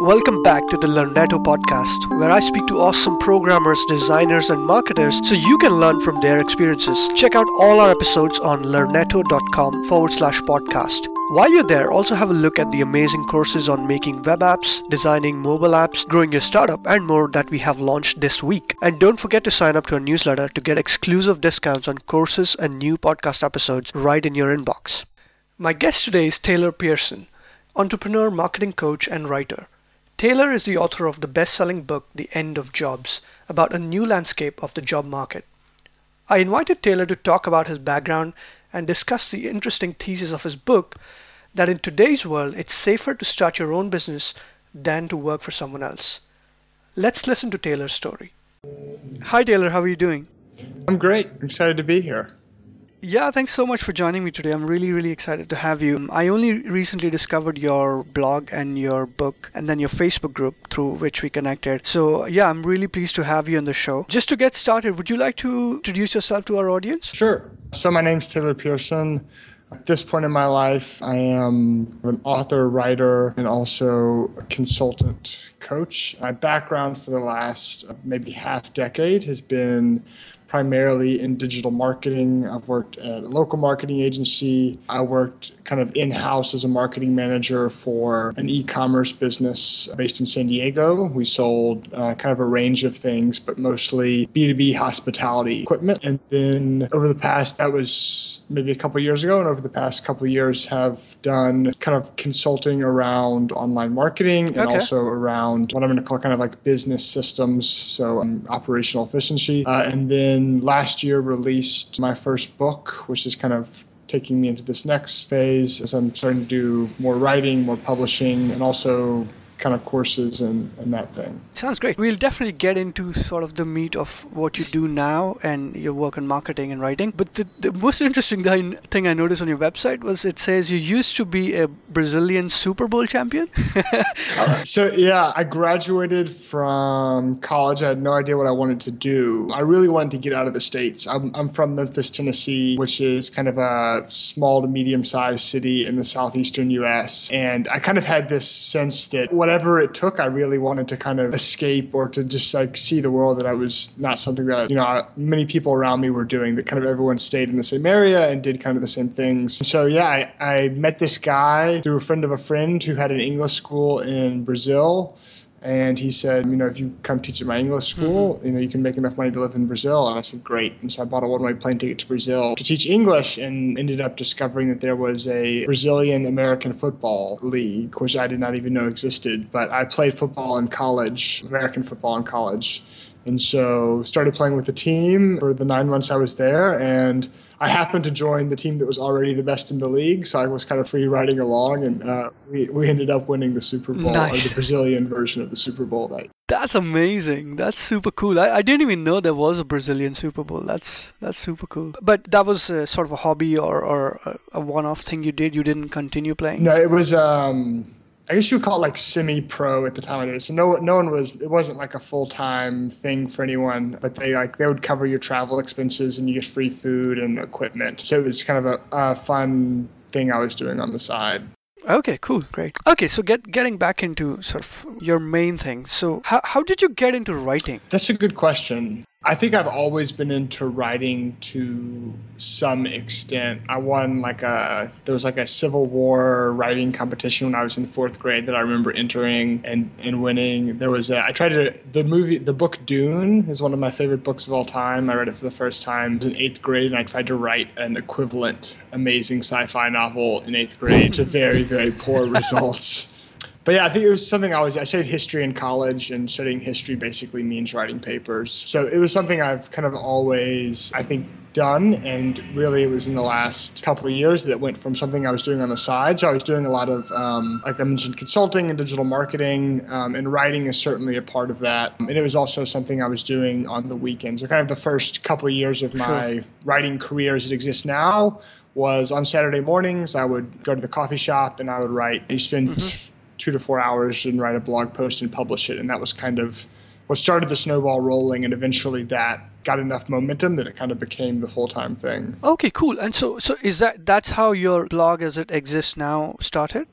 Welcome back to the Learnetto podcast, where I speak to awesome programmers, designers, and marketers so you can learn from their experiences. Check out all our episodes on learnetto.com forward slash podcast. While you're there, also have a look at the amazing courses on making web apps, designing mobile apps, growing your startup, and more that we have launched this week. And don't forget to sign up to our newsletter to get exclusive discounts on courses and new podcast episodes right in your inbox. My guest today is Taylor Pearson, entrepreneur, marketing coach, and writer. Taylor is the author of the best selling book, The End of Jobs, about a new landscape of the job market. I invited Taylor to talk about his background and discuss the interesting thesis of his book that in today's world it's safer to start your own business than to work for someone else. Let's listen to Taylor's story. Hi, Taylor, how are you doing? I'm great. Excited to be here. Yeah, thanks so much for joining me today. I'm really, really excited to have you. Um, I only recently discovered your blog and your book and then your Facebook group through which we connected. So, yeah, I'm really pleased to have you on the show. Just to get started, would you like to introduce yourself to our audience? Sure. So, my name's Taylor Pearson. At this point in my life, I am an author, writer, and also a consultant coach. My background for the last uh, maybe half decade has been primarily in digital marketing. I've worked at a local marketing agency. I worked kind of in house as a marketing manager for an e commerce business based in San Diego. We sold uh, kind of a range of things, but mostly B2B hospitality equipment. And then over the past, that was maybe a couple years ago, and over the past couple years have done kind of consulting around online marketing and okay. also around what I'm going to call kind of like business systems, so um, operational efficiency. Uh, and then last year released my first book, which is kind of taking me into this next phase as I'm starting to do more writing, more publishing, and also kind of courses and, and that thing. Sounds great. We'll definitely get into sort of the meat of what you do now and your work in marketing and writing. But the, the most interesting thing I noticed on your website was it says you used to be a Brazilian Super Bowl champion. Uh, so, yeah, I graduated from college. I had no idea what I wanted to do. I really wanted to get out of the States. I'm, I'm from Memphis, Tennessee, which is kind of a small to medium sized city in the southeastern US. And I kind of had this sense that whatever it took, I really wanted to kind of escape or to just like see the world that I was not something that, you know, many people around me were doing, that kind of everyone stayed in the same area and did kind of the same things. So, yeah, I, I met this guy through a friend of a friend who had an English school in Brazil and he said, you know, if you come teach at my English school, mm-hmm. you know, you can make enough money to live in Brazil. And I said, great. And so I bought a one-way plane ticket to Brazil to teach English, and ended up discovering that there was a Brazilian American football league, which I did not even know existed. But I played football in college, American football in college, and so started playing with the team for the nine months I was there, and I happened to join the team that was already the best in the league, so I was kind of free riding along, and uh, we, we ended up winning the Super Bowl, nice. the Brazilian version of the Super Bowl night. That's amazing. That's super cool. I, I didn't even know there was a Brazilian Super Bowl. That's that's super cool. But that was a, sort of a hobby or, or a one-off thing you did. You didn't continue playing. No, it was. Um, I guess you would call it like semi-pro at the time I did it. So no, no one was. It wasn't like a full-time thing for anyone. But they like they would cover your travel expenses and you get free food and equipment. So it was kind of a, a fun thing I was doing on the side. Okay, cool, great. Okay, so get getting back into sort of your main thing. So how how did you get into writing? That's a good question. I think I've always been into writing to some extent. I won like a there was like a Civil War writing competition when I was in fourth grade that I remember entering and, and winning. There was a, I tried to the movie the book Dune is one of my favorite books of all time. I read it for the first time in eighth grade and I tried to write an equivalent amazing sci-fi novel in eighth grade to very very poor results but yeah, I think it was something I was. I studied history in college, and studying history basically means writing papers. So it was something I've kind of always, I think, done. And really, it was in the last couple of years that went from something I was doing on the side. So I was doing a lot of, um, like I mentioned, consulting and digital marketing, um, and writing is certainly a part of that. And it was also something I was doing on the weekends. So kind of the first couple of years of my sure. writing career as it exists now was on Saturday mornings. I would go to the coffee shop and I would write. You spend mm-hmm two to four hours and write a blog post and publish it. And that was kind of what started the snowball rolling. And eventually that got enough momentum that it kind of became the full time thing. Okay, cool. And so, so is that that's how your blog as it exists now started?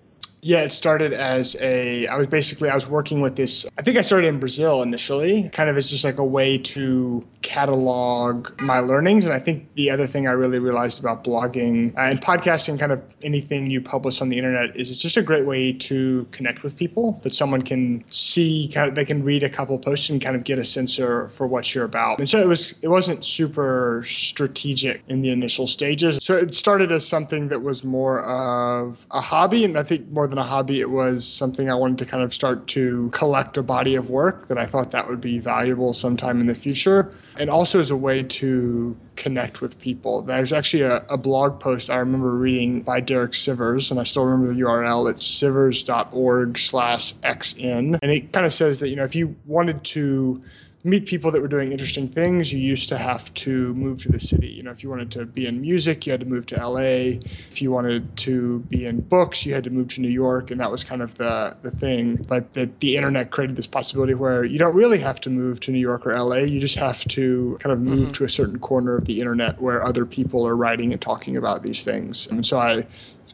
Yeah, it started as a. I was basically I was working with this. I think I started in Brazil initially, kind of as just like a way to catalog my learnings. And I think the other thing I really realized about blogging uh, and podcasting, kind of anything you publish on the internet, is it's just a great way to connect with people. That someone can see, kind of, they can read a couple posts and kind of get a sense for what you're about. And so it was. It wasn't super strategic in the initial stages. So it started as something that was more of a hobby, and I think more than a hobby, it was something I wanted to kind of start to collect a body of work that I thought that would be valuable sometime in the future. And also as a way to connect with people. There's actually a, a blog post I remember reading by Derek Sivers, and I still remember the URL. It's sivers.org slash xn. And it kind of says that, you know, if you wanted to meet people that were doing interesting things, you used to have to move to the city. You know, if you wanted to be in music, you had to move to LA. If you wanted to be in books, you had to move to New York, and that was kind of the the thing. But the, the internet created this possibility where you don't really have to move to New York or LA. You just have to kind of move mm-hmm. to a certain corner of the internet where other people are writing and talking about these things. And so I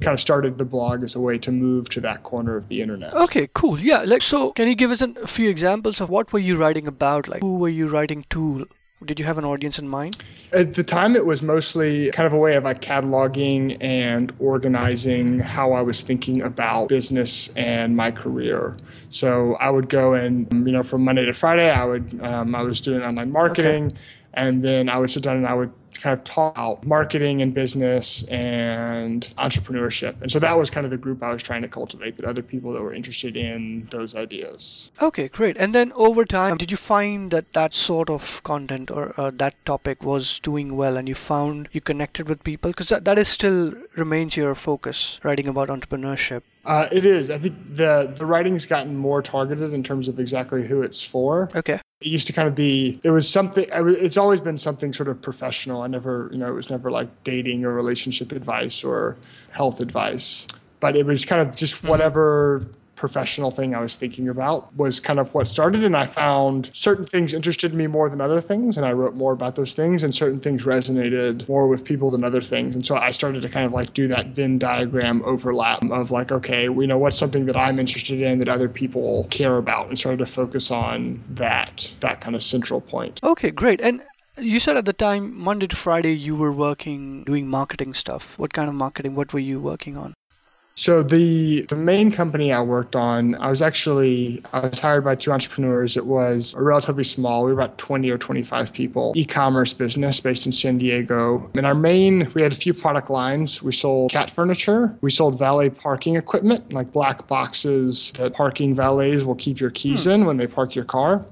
kind of started the blog as a way to move to that corner of the internet. Okay, cool. Yeah, like so can you give us a few examples of what were you writing about? Like who were you writing to? Did you have an audience in mind? At the time, it was mostly kind of a way of like cataloging and organizing how I was thinking about business and my career. So I would go and, you know, from Monday to Friday, I would, um, I was doing online marketing. Okay. And then I would sit down and I would kind of taught out marketing and business and entrepreneurship. And so that was kind of the group I was trying to cultivate that other people that were interested in those ideas. Okay, great. And then over time, did you find that that sort of content or uh, that topic was doing well and you found you connected with people? Because that, that is still remains your focus, writing about entrepreneurship. Uh, it is. I think the the writing's gotten more targeted in terms of exactly who it's for. Okay. It used to kind of be. It was something. It's always been something sort of professional. I never, you know, it was never like dating or relationship advice or health advice. But it was kind of just whatever professional thing I was thinking about was kind of what started. And I found certain things interested me more than other things. And I wrote more about those things, and certain things resonated more with people than other things. And so I started to kind of like do that Venn diagram overlap of like, okay, we know what's something that I'm interested in that other people care about, and started to focus on that, that kind of central point. Okay, great. And you said at the time, Monday to Friday, you were working, doing marketing stuff. What kind of marketing? What were you working on? So the the main company I worked on, I was actually I was hired by two entrepreneurs. It was a relatively small. We were about 20 or 25 people. E-commerce business based in San Diego. And our main, we had a few product lines. We sold cat furniture. We sold valet parking equipment, like black boxes that parking valets will keep your keys hmm. in when they park your car.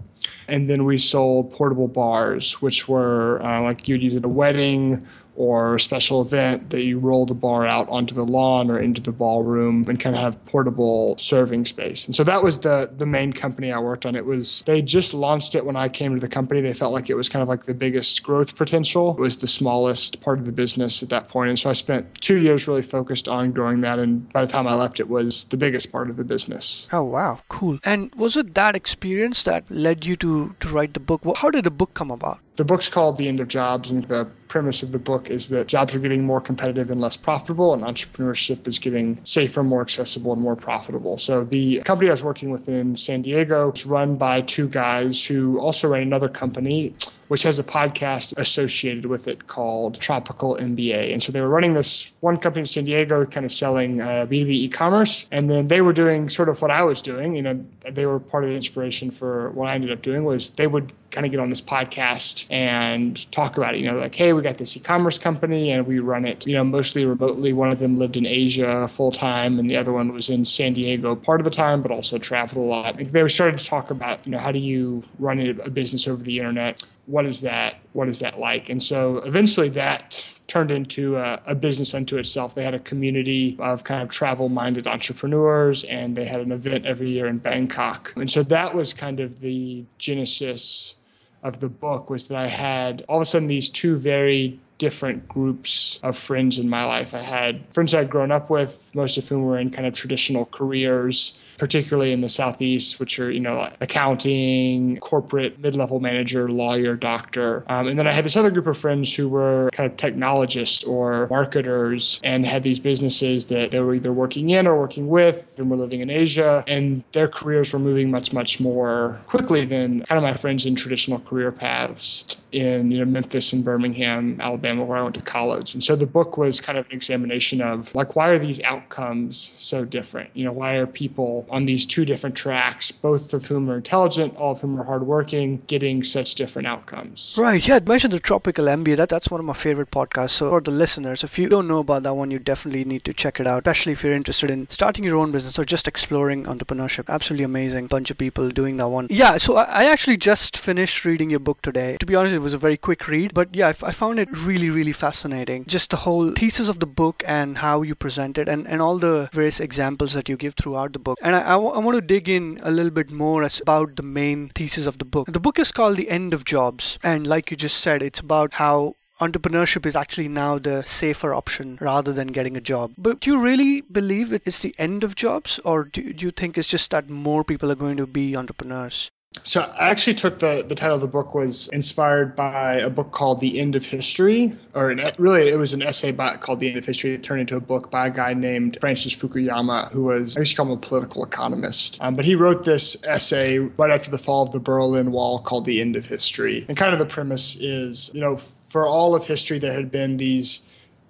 And then we sold portable bars, which were uh, like you'd use at a wedding or a special event that you roll the bar out onto the lawn or into the ballroom and kind of have portable serving space. And so that was the the main company I worked on. It was they just launched it when I came to the company. They felt like it was kind of like the biggest growth potential. It was the smallest part of the business at that point. And so I spent two years really focused on growing that. And by the time I left, it was the biggest part of the business. Oh wow, cool. And was it that experience that led you to to write the book? How did the book come about? The book's called The End of Jobs, and the premise of the book is that jobs are getting more competitive and less profitable, and entrepreneurship is getting safer, more accessible, and more profitable. So the company I was working with in San Diego is run by two guys who also ran another company which has a podcast associated with it called Tropical MBA. And so they were running this one company in San Diego, kind of selling uh, B2B e-commerce, and then they were doing sort of what I was doing. You know, they were part of the inspiration for what I ended up doing was they would kind of get on this podcast and talk about it. You know, like, hey, we got this e-commerce company and we run it, you know, mostly remotely. One of them lived in Asia full time, and the other one was in San Diego part of the time, but also traveled a lot. Like they started to talk about, you know, how do you run a business over the internet? Is that? What is that like? And so eventually that turned into a, a, business unto itself. They had a community of kind of travel minded entrepreneurs and they had an event every year in Bangkok. And so that was kind of the genesis of the book was that I had all of a sudden these two very different groups of friends in my life. I had friends I'd grown up with, most of whom were in kind of traditional careers particularly in the southeast, which are you know like accounting, corporate mid-level manager, lawyer, doctor, um, and then I had this other group of friends who were kind of technologists or marketers and had these businesses that they were either working in or working with, and were living in Asia, and their careers were moving much much more quickly than kind of my friends in traditional career paths in you know Memphis and Birmingham, Alabama, where I went to college. And so the book was kind of an examination of like why are these outcomes so different? You know, why are people on these two different tracks, both of whom are intelligent, all of whom are hardworking, getting such different outcomes? Right. Yeah, I mentioned the Tropical MBA. That that's one of my favorite podcasts. So for the listeners, if you don't know about that one, you definitely need to check it out, especially if you're interested in starting your own business or just exploring entrepreneurship. Absolutely amazing. Bunch of people doing that one. Yeah. So I, I actually just finished reading your book today. To be honest, it was a very quick read, but yeah, I found it really, really really fascinating. Just the whole thesis of the book and how you present it, and, and all the various examples that you give throughout the book. And I, I, w- I want to dig in a little bit more as about the main thesis of the book. The book is called The End of Jobs, and like you just said, it's about how entrepreneurship is actually now the safer option rather than getting a job. But do you really believe it is the end of jobs, or do, do you think it's just that more people are going to be entrepreneurs? So I actually took the the title of the book was inspired by a book called The End of History, or an, really it was an essay by, called The End of History that turned into a book by a guy named Francis Fukuyama, who was I guess you call him a political economist. Um, but he wrote this essay right after the fall of the Berlin Wall called The End of History, and kind of the premise is you know for all of history there had been these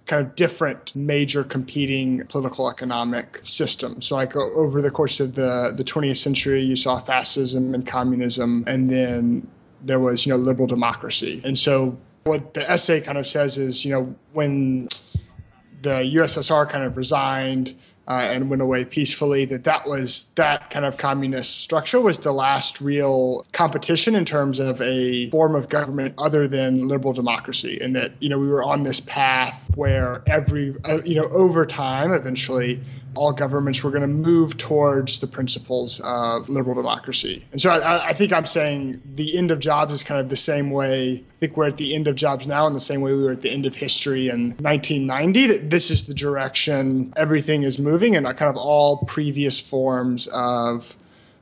kind of different major competing political economic systems. So like over the course of the, the 20th century, you saw fascism and communism, and then there was, you know, liberal democracy. And so what the essay kind of says is, you know, when the USSR kind of resigned, uh, and went away peacefully. That that was that kind of communist structure was the last real competition in terms of a form of government other than liberal democracy, and that you know we were on this path where every uh, you know over time eventually all governments were going to move towards the principles of liberal democracy. And so I, I, think I'm saying the end of jobs is kind of the same way. I think we're at the end of jobs now in the same way we were at the end of history in 1990. That this is the direction everything is moving, and uh, kind of all previous forms of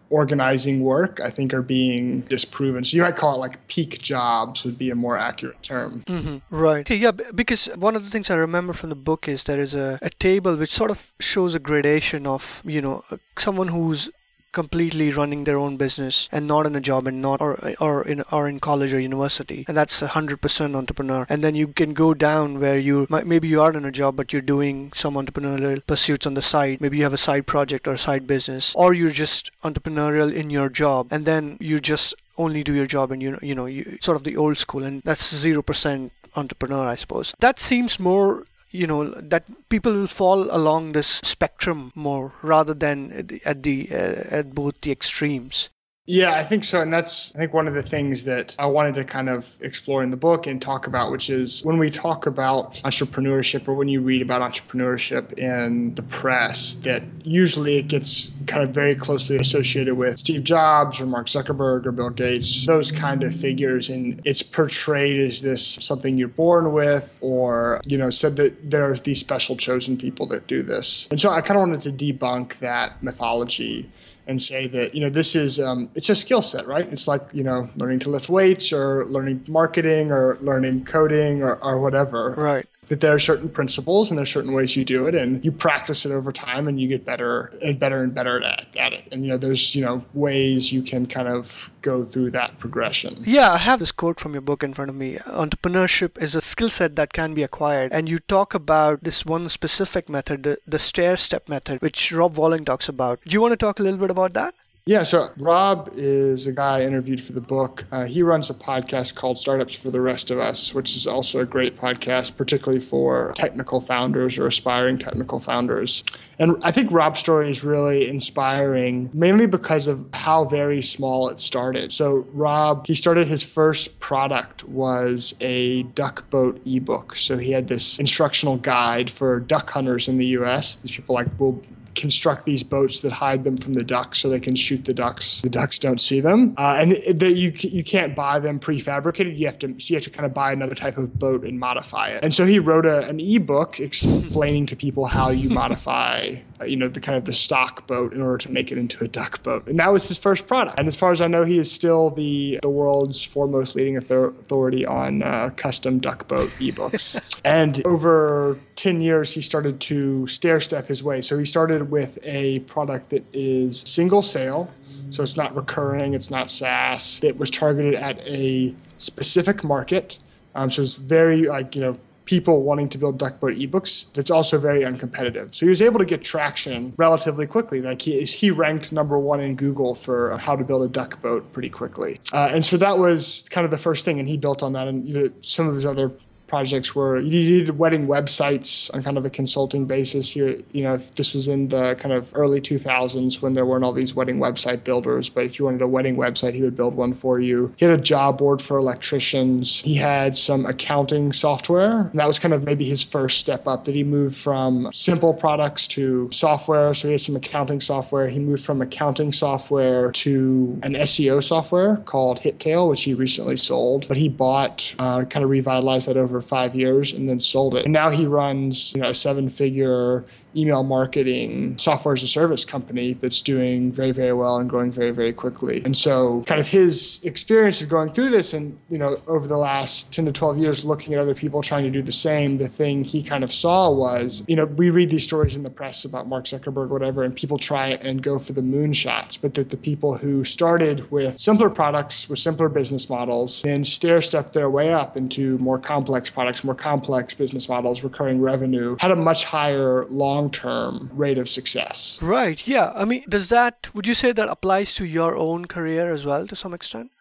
organizing work, I think, are being disproven. So you might call it like peak jobs would be a more accurate term. Mm-hmm. Right. Okay, yeah, because one of the things I remember from the book is there is a, a table which sort of shows a gradation of, you know, someone who's completely running their own business and not in a job and not or or in or in college or university. And that's a hundred percent entrepreneur. And then you can go down where you might maybe you are in a job but you're doing some entrepreneurial pursuits on the side. Maybe you have a side project or a side business or you're just entrepreneurial in your job and then you just only do your job and you you know you sort of the old school. And that's zero percent entrepreneur i suppose. That seems more you know that people will fall along this spectrum more rather than at the, at, the, uh, at both the extremes yeah, I think so. And that's, I think, one of the things that I wanted to kind of explore in the book and talk about, which is when we talk about entrepreneurship or when you read about entrepreneurship in the press, that usually it gets kind of very closely associated with Steve Jobs or Mark Zuckerberg or Bill Gates, those kind of figures. And it's portrayed as this something you're born with, or, you know, said that there's these special chosen people that do this. And so I kind of wanted to debunk that mythology and say that you know this is um, it's a skill set right? It's like you know learning to lift weights or learning marketing or learning coding or, or whatever. Right that there are certain principles and there's certain ways you do it and you practice it over time and you get better and better and better at, at it. And you know there's you know ways you can kind of go through that progression. Yeah i have this quote from your book in front of me. Entrepreneurship is a skill set that can be acquired. And you talk about this one specific method the, the stair step method which rob walling talks about. Do you want to talk a little bit about that yeah, so Rob is a guy I interviewed for the book. Uh, he runs a podcast called Startups for the Rest of Us, which is also a great podcast, particularly for technical founders or aspiring technical founders. And I think Rob's story is really inspiring, mainly because of how very small it started. So Rob, he started his first product was a duck boat ebook. So he had this instructional guide for duck hunters in the U.S. These people like Will construct these boats that hide them from the ducks so they can shoot the ducks. The ducks don't see them, uh, and that you you can't buy them prefabricated. You have to you have to kind of buy another type of boat and modify it. And so he wrote a, an ebook explaining to people how you modify you know the kind of the stock boat in order to make it into a duck boat. And that was his first product. And as far as i know he is still the the world's foremost leading authority on uh, custom duck boat ebooks. And over 10 years he started to stair step his way. So he started with a product that is single sale. so it's not recurring it's not saas. It was targeted at a specific market. Um, so it's very like you know people wanting to build duckboat ebooks that's also very uncompetitive. So he was able to get traction relatively quickly. Like he he ranked number one in google for how to build a duck boat pretty quickly. Uh, and so that was kind of the first thing and he built on that and you know some of his other projects were you did wedding websites on kind of a consulting basis. Here you know if this was in the kind of early 2000s when there weren't all these wedding website builders but if you wanted a wedding website he would build one for you. He had a job board for electricians. He had some accounting software. And that was kind of maybe his first step up that he moved from simple products to software. So he had some accounting software. He moved from accounting software to an seo software called hittail which he recently sold. But he bought uh, kind of revitalized that over over five years and then sold it. And now he runs you know, a seven figure email marketing software as a service company that's doing very, very well and growing very, very quickly. And so kind of his experience of going through this and, you know, over the last 10 to 12 years looking at other people trying to do the same, the thing he kind of saw was, you know, we read these stories in the press about Mark Zuckerberg, whatever, and people try and go for the moonshots, but that the people who started with simpler products, with simpler business models, then stair step their way up into more complex products, more complex business models, recurring revenue, had a much higher long long term rate of success. Right. Yeah. I mean, does that, would you say that applies to your own career as well to some extent?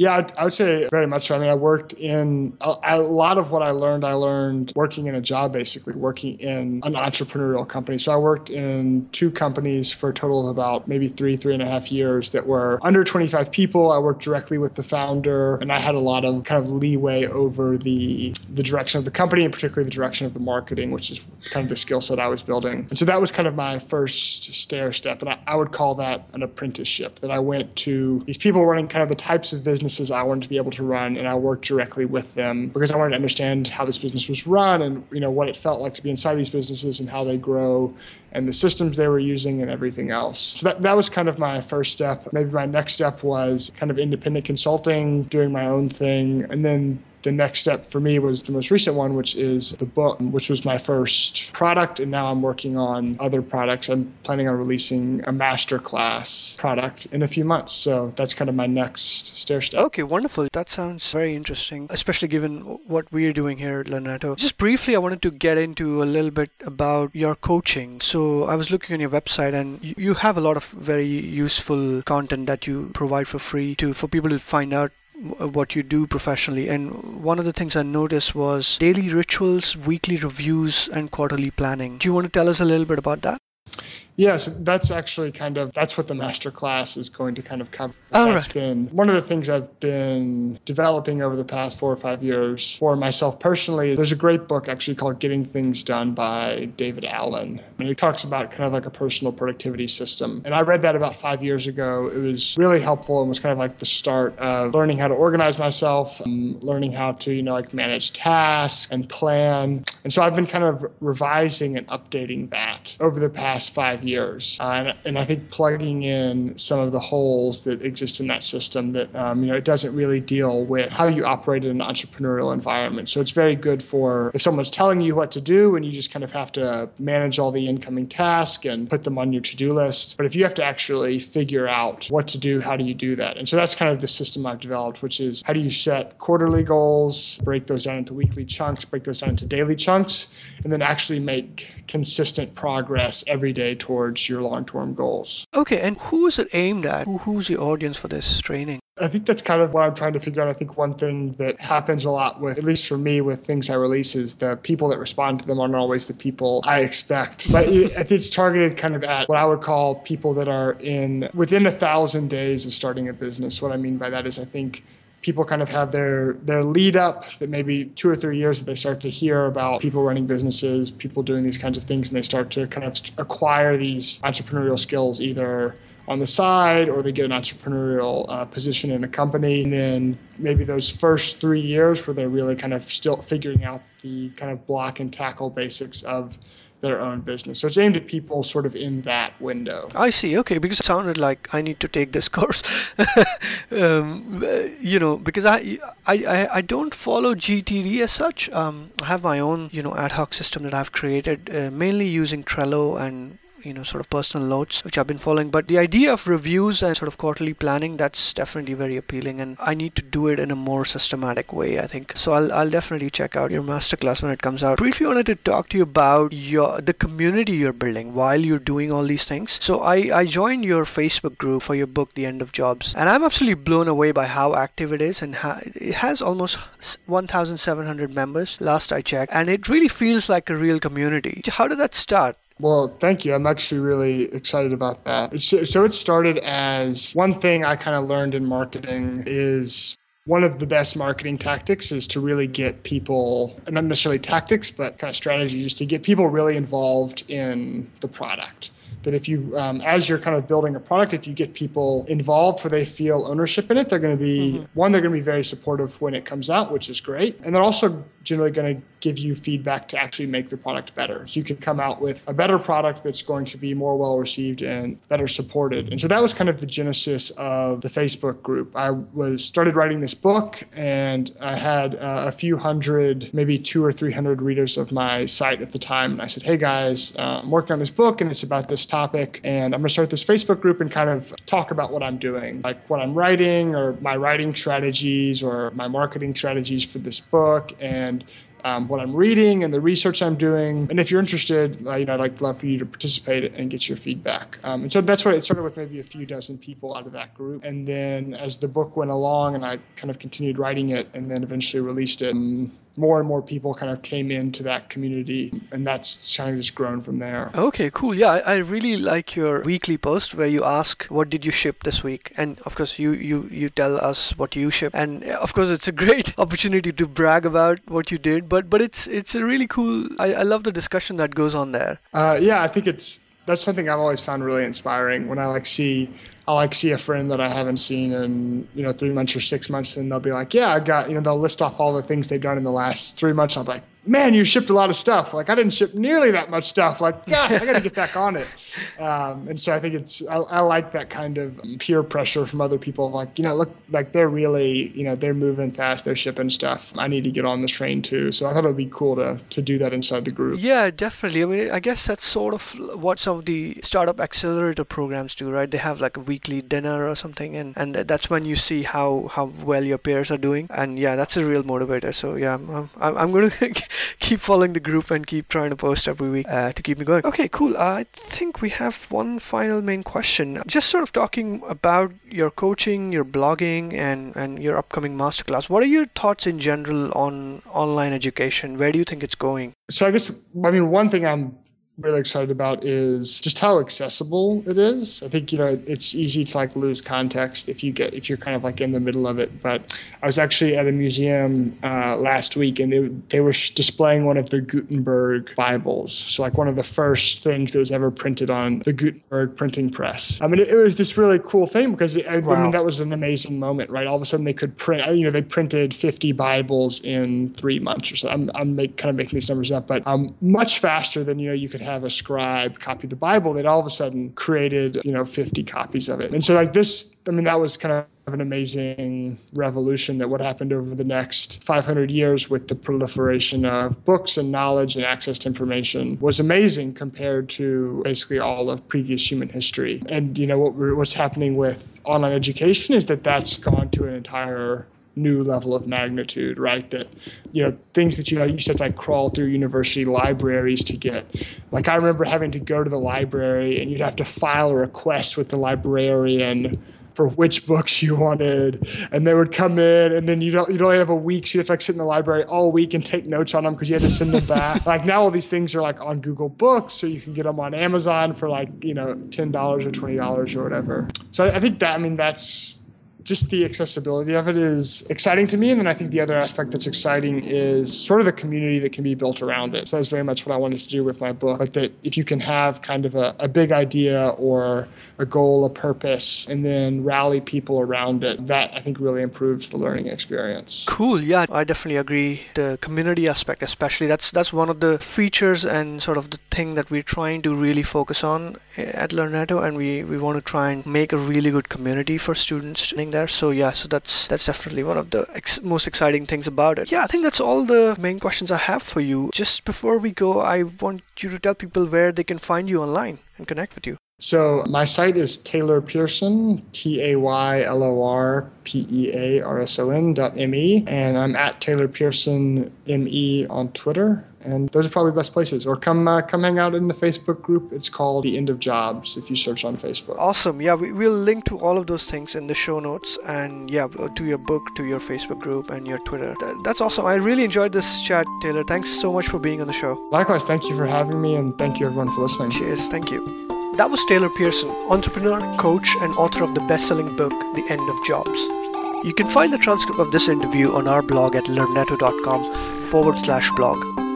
Yeah, I would say very much so. I mean, I worked in a, a, lot of what I learned, I learned working in a job, basically, working in an entrepreneurial company. So I worked in two companies for a total of about maybe three, three and a half years that were under 25 people. I worked directly with the founder, and I had a lot of kind of leeway over the, the direction of the company, and particularly the direction of the marketing, which is kind of the skill set I was building. And so that was kind of my first stair step. And I, I would call that an apprenticeship, that I went to these people running kind of the types of business businesses I wanted to be able to run, and I worked directly with them because I wanted to understand how this business was run and you know what it felt like to be inside these businesses and how they grow and the systems they were using and everything else. So that, that was kind of my first step. Maybe my next step was kind of independent consulting, doing my own thing, and then the next step for me was the most recent one, which is the book, which was my first product. And now I'm working on other products. I'm planning on releasing a masterclass product in a few months. So that's kind of my next stair step. Okay, wonderful. That sounds very interesting, especially given what we're doing here at Learnetto. Just briefly, I wanted to get into a little bit about your coaching. So I was looking on your website and you have a lot of very useful content that you provide for free to for people to find out what you do professionally. And one of the things I noticed was daily rituals, weekly reviews, and quarterly planning. Do you want to tell us a little bit about that? Yes, that's actually kind of that's what the master class is going to kind of cover. Oh, that's right. been one of the things I've been developing over the past four or five years for myself personally. There's a great book actually called Getting Things Done by David Allen. And he talks about kind of like a personal productivity system. And I read that about five years ago. It was really helpful and was kind of like the start of learning how to organize myself, and learning how to, you know, like manage tasks and plan. And so I've been kind of revising and updating that over the past five years. Uh, and, and, I think plugging in some of the holes that exist in that system that, um, you know, it doesn't really deal with how you operate in an entrepreneurial environment. So it's very good for if someone's telling you what to do and you just kind of have to manage all the incoming tasks and put them on your to-do list. But if you have to actually figure out what to do, how do you do that? And so that's kind of the system I've developed, which is how do you set quarterly goals, break those down into weekly chunks, break those down into daily chunks, and then actually make consistent progress every day towards your long-term goals. Okay, and who is it aimed at? Who, who's the audience for this training? I think that's kind of what I'm trying to figure out. I think one thing that happens a lot with, at least for me, with things I release is the people that respond to them aren't always the people I expect. But it's targeted kind of at what I would call people that are in within a thousand days of starting a business. What I mean by that is I think people kind of have their their lead up that maybe two or three years that they start to hear about people running businesses, people doing these kinds of things, and they start to kind of acquire these entrepreneurial skills either on the side or they get an entrepreneurial uh, position in a company and then maybe those first three years where they're really kind of still figuring out the kind of block and tackle basics of their own business. So it's aimed at people sort of in that window. I see. Okay, because it sounded like I need to take this course. um, you know, because I, I I don't follow GTD as such. Um, I have my own you know ad hoc system that I've created uh, mainly using Trello and you know sort of personal notes which I've been following. But the idea of reviews and sort of quarterly planning that's definitely very appealing and I need to do it in a more systematic way I think. So I'll, I'll definitely check out your masterclass when it comes out. Briefly wanted to talk to you about your the community you're building while you're doing all these things. So I, I joined your Facebook group for your book The End of Jobs and I'm absolutely blown away by how active it is and how, it has almost 1700 members last I checked and it really feels like a real community. How did that start well, thank you. I'm actually really excited about that. So it started as one thing I kind of learned in marketing is one of the best marketing tactics is to really get people, not necessarily tactics, but kind of strategies to get people really involved in the product that if you, um, as you're kind of building a product, if you get people involved where they feel ownership in it, they're going to be, mm-hmm. one, they're going to be very supportive when it comes out, which is great. And they're also generally going to give you feedback to actually make the product better. So you can come out with a better product that's going to be more well received and better supported. And so that was kind of the genesis of the Facebook group. I was started writing this book and I had uh, a few hundred, maybe two or 300 readers of my site at the time. And I said, hey guys, uh, I'm working on this book and it's about this topic. And I'm going to start this Facebook group and kind of talk about what I'm doing, like what I'm writing or my writing strategies or my marketing strategies for this book and um, what I'm reading and the research I'm doing. And if you're interested, you know, I'd like love for you to participate and get your feedback. Um, and so that's what it started with maybe a few dozen people out of that group. And then as the book went along and I kind of continued writing it and then eventually released it, um, more and more people kind of came into that community and that's kind of just grown from there okay cool yeah I, I, really like your weekly post where you ask what did you ship this week and of course you you you tell us what you ship and of course it's a great opportunity to brag about what you did but but it's it's a really cool i, I love the discussion that goes on there uh, yeah i think it's that's something i've always found really inspiring when i like see I'll like see a friend that I haven't seen in you know three months or six months, and they'll be like, "Yeah, I got you know." They'll list off all the things they've done in the last three months. I'm like, man, you shipped a lot of stuff. Like I didn't ship nearly that much stuff. Like, yeah, I got to get back on it. Um, and so I think it's I, I, like that kind of peer pressure from other people. Like, you know, look, like they're really, you know, they're moving fast. They're shipping stuff. I need to get on this train too. So I thought it would be cool to to do that inside the group. Yeah, definitely. I mean, I guess that's sort of what some of the startup accelerator programs do, right? They have like a weekly dinner or something, and and that's when you see how how well your peers are doing. And yeah, that's a real motivator. So yeah, I'm I'm, I'm going to keep following the group and keep trying to post every week uh, to keep me going. Okay, cool. Uh, I think we have one final main question. Just sort of talking about your coaching, your blogging, and, and your upcoming masterclass. What are your thoughts in general on online education? Where do you think it's going? So I guess, I mean, one thing I'm really excited about is just how accessible it is. I think you know it's easy to like lose context if you get if you're kind of like in the middle of it. But I was actually at a museum uh, last week and they they were displaying one of the Gutenberg Bibles. So like one of the first things that was ever printed on the Gutenberg printing press. I mean, it, it was this really cool thing because it, I, wow. I mean that was an amazing moment, right? All of a sudden they could print. You know, they printed 50 Bibles in three months or so. I'm I'm make, kind of making these numbers up, but um, much faster than you know you could have have a scribe copy the Bible, they'd all of a sudden created, you know, 50 copies of it. And so like this, I mean, that was kind of an amazing revolution that what happened over the next 500 years with the proliferation of books and knowledge and access to information was amazing compared to basically all of previous human history. And you know what what's happening with online education is that that's gone to an entire new level of magnitude, right? That you know things that you used to, to like crawl through university libraries to get. Like I remember having to go to the library and you'd have to file a request with the librarian for which books you wanted, and they would come in, and then you don't you'd only have a week, so you have to like sit in the library all week and take notes on them because you had to send them back. like now, all these things are like on Google Books, so you can get them on Amazon for like you know ten dollars or twenty dollars or whatever. So I think that I mean that's just the accessibility of it is exciting to me. And then I think the other aspect that's exciting is sort of the community that can be built around it. So that's very much what I wanted to do with my book. Like that if you can have kind of a, a big idea or a goal, a purpose, and then rally people around it, that I think really improves the learning experience. Cool. Yeah, I definitely agree. The community aspect, especially, that's that's one of the features and sort of the thing that we're trying to really focus on eh, at Learnetto, and we, we want to try and make a really good community for students there. So yeah, so that's that's definitely one of the ex- most exciting things about it. Yeah, I think that's all the main questions I have for you. Just before we go, I want you to tell people where they can find you online and connect with you. So my site is Taylor Pearson, T A Y L O R P E A R S O N dot M E, and I'm at Taylor Pearson M E on Twitter. And those are probably the best places. Or come uh, come hang out in the Facebook group. It's called The End of Jobs if you search on Facebook. Awesome. Yeah, we, will link to all of those things in the show notes. And yeah, to your book, to your Facebook group, and your Twitter. That's awesome. I really enjoyed this chat, Taylor. Thanks so much for being on the show. Likewise. Thank you for having me, and thank you everyone for listening. Cheers. Thank you. That was Taylor Pearson, entrepreneur, coach, and author of the best selling book, The End of Jobs. You can find the transcript of this interview on our blog at learnetto.com forward slash blog.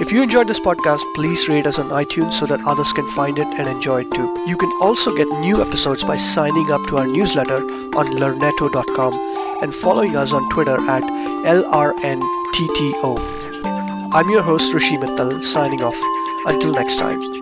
If you enjoyed this podcast, please rate us on iTunes so that others can find it and enjoy it too. You can also get new episodes by signing up to our newsletter on learnetto.com and following us on Twitter at LRNTTO. I'm your host, Hrishi Mittal, signing off. Until next time.